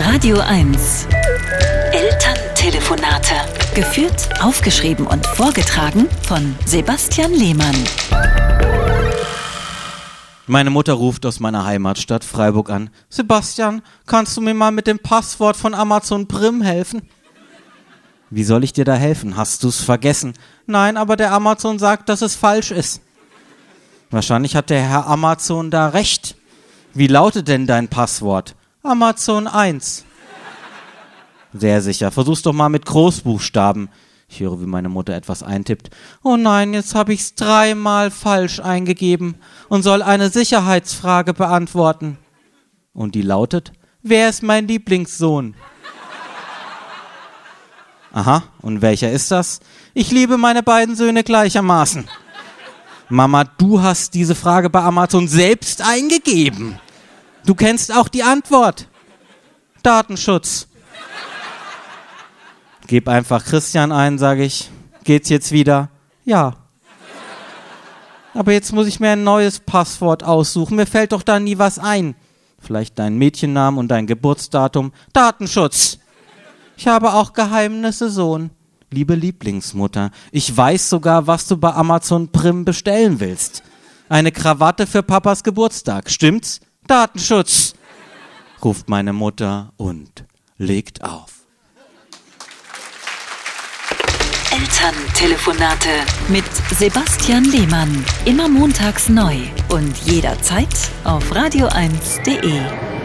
Radio 1. Elterntelefonate. Geführt, aufgeschrieben und vorgetragen von Sebastian Lehmann. Meine Mutter ruft aus meiner Heimatstadt Freiburg an. Sebastian, kannst du mir mal mit dem Passwort von Amazon Prim helfen? Wie soll ich dir da helfen? Hast du's vergessen? Nein, aber der Amazon sagt, dass es falsch ist. Wahrscheinlich hat der Herr Amazon da recht. Wie lautet denn dein Passwort? Amazon 1. Sehr sicher. Versuch's doch mal mit Großbuchstaben. Ich höre, wie meine Mutter etwas eintippt. Oh nein, jetzt habe ich's dreimal falsch eingegeben und soll eine Sicherheitsfrage beantworten. Und die lautet: Wer ist mein Lieblingssohn? Aha, und welcher ist das? Ich liebe meine beiden Söhne gleichermaßen. Mama, du hast diese Frage bei Amazon selbst eingegeben. Du kennst auch die Antwort. Datenschutz. Geb einfach Christian ein, sage ich. Geht's jetzt wieder? Ja. Aber jetzt muss ich mir ein neues Passwort aussuchen. Mir fällt doch da nie was ein. Vielleicht dein Mädchennamen und dein Geburtsdatum. Datenschutz. Ich habe auch Geheimnisse, Sohn. Liebe Lieblingsmutter, ich weiß sogar, was du bei Amazon Prim bestellen willst. Eine Krawatte für Papas Geburtstag, stimmt's? Datenschutz, ruft meine Mutter und legt auf. Elterntelefonate mit Sebastian Lehmann. Immer montags neu und jederzeit auf radio1.de.